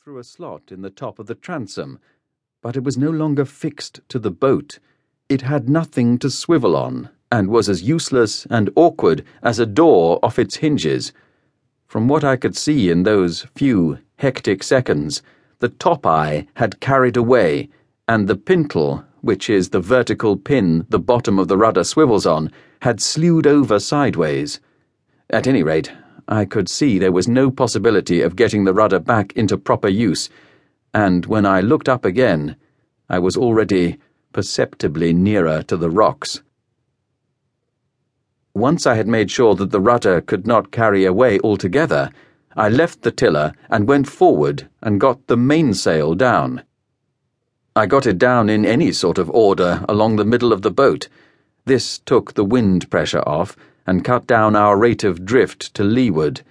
through a slot in the top of the transom, but it was no longer fixed to the boat. It had nothing to swivel on, and was as useless and awkward as a door off its hinges. From what I could see in those few hectic seconds, the top eye had carried away, and the pintle, which is the vertical pin the bottom of the rudder swivels on, had slewed over sideways. At any rate, I could see there was no possibility of getting the rudder back into proper use, and when I looked up again, I was already perceptibly nearer to the rocks. Once I had made sure that the rudder could not carry away altogether, I left the tiller and went forward and got the mainsail down. I got it down in any sort of order along the middle of the boat. This took the wind pressure off and cut down our rate of drift to leeward.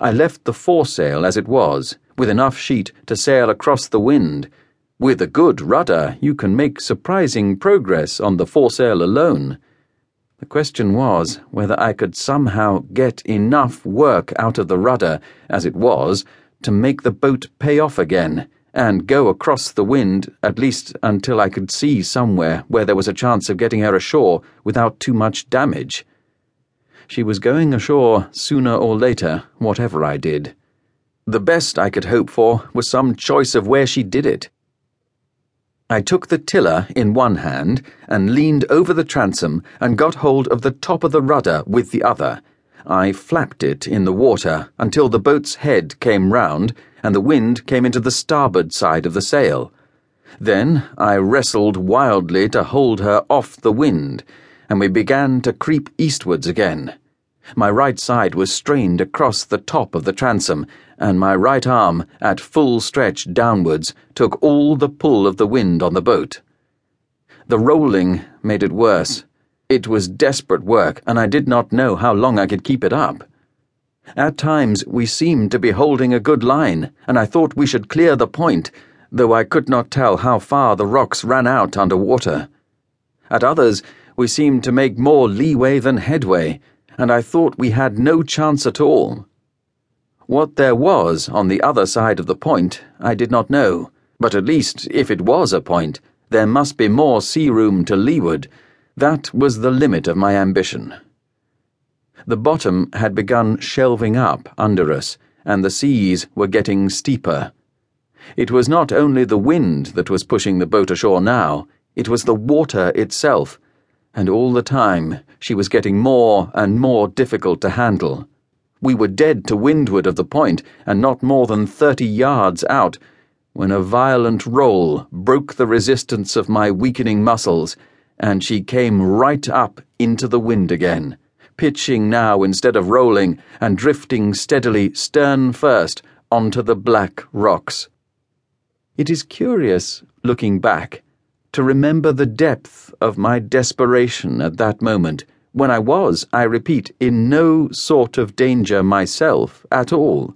I left the foresail as it was, with enough sheet to sail across the wind. With a good rudder, you can make surprising progress on the foresail alone. The question was whether I could somehow get enough work out of the rudder, as it was, to make the boat pay off again and go across the wind, at least until I could see somewhere where there was a chance of getting her ashore without too much damage. She was going ashore sooner or later, whatever I did. The best I could hope for was some choice of where she did it. I took the tiller in one hand and leaned over the transom and got hold of the top of the rudder with the other. I flapped it in the water until the boat's head came round and the wind came into the starboard side of the sail. Then I wrestled wildly to hold her off the wind and we began to creep eastwards again. My right side was strained across the top of the transom, and my right arm, at full stretch downwards, took all the pull of the wind on the boat. The rolling made it worse. It was desperate work, and I did not know how long I could keep it up. At times we seemed to be holding a good line, and I thought we should clear the point, though I could not tell how far the rocks ran out under water. At others, we seemed to make more leeway than headway, and I thought we had no chance at all. What there was on the other side of the point, I did not know, but at least, if it was a point, there must be more sea room to leeward. That was the limit of my ambition. The bottom had begun shelving up under us, and the seas were getting steeper. It was not only the wind that was pushing the boat ashore now, it was the water itself and all the time she was getting more and more difficult to handle. We were dead to windward of the point, and not more than thirty yards out, when a violent roll broke the resistance of my weakening muscles, and she came right up into the wind again, pitching now instead of rolling, and drifting steadily stern first onto the black rocks. It is curious, looking back, to remember the depth of my desperation at that moment, when I was, I repeat, in no sort of danger myself at all.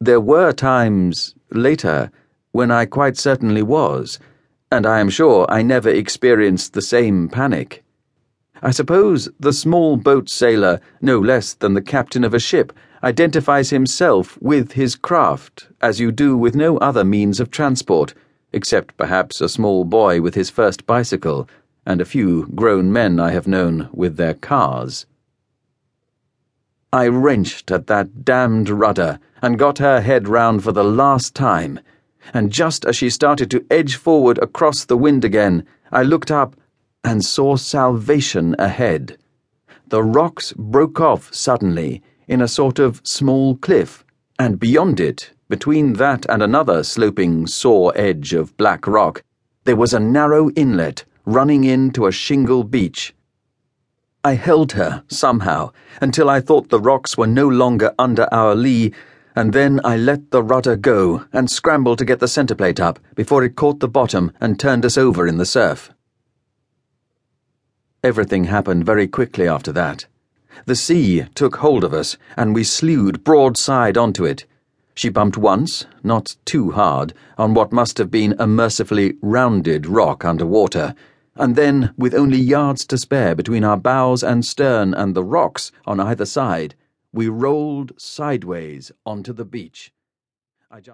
There were times, later, when I quite certainly was, and I am sure I never experienced the same panic. I suppose the small boat sailor, no less than the captain of a ship, identifies himself with his craft, as you do with no other means of transport except perhaps a small boy with his first bicycle, and a few grown men I have known with their cars. I wrenched at that damned rudder and got her head round for the last time, and just as she started to edge forward across the wind again, I looked up and saw salvation ahead. The rocks broke off suddenly in a sort of small cliff, and beyond it, between that and another sloping saw edge of black rock, there was a narrow inlet running into a shingle beach. I held her, somehow, until I thought the rocks were no longer under our lee, and then I let the rudder go and scrambled to get the centre plate up before it caught the bottom and turned us over in the surf. Everything happened very quickly after that. The sea took hold of us, and we slewed broadside onto it she bumped once, not too hard, on what must have been a mercifully rounded rock under water, and then, with only yards to spare between our bows and stern and the rocks on either side, we rolled sideways onto the beach.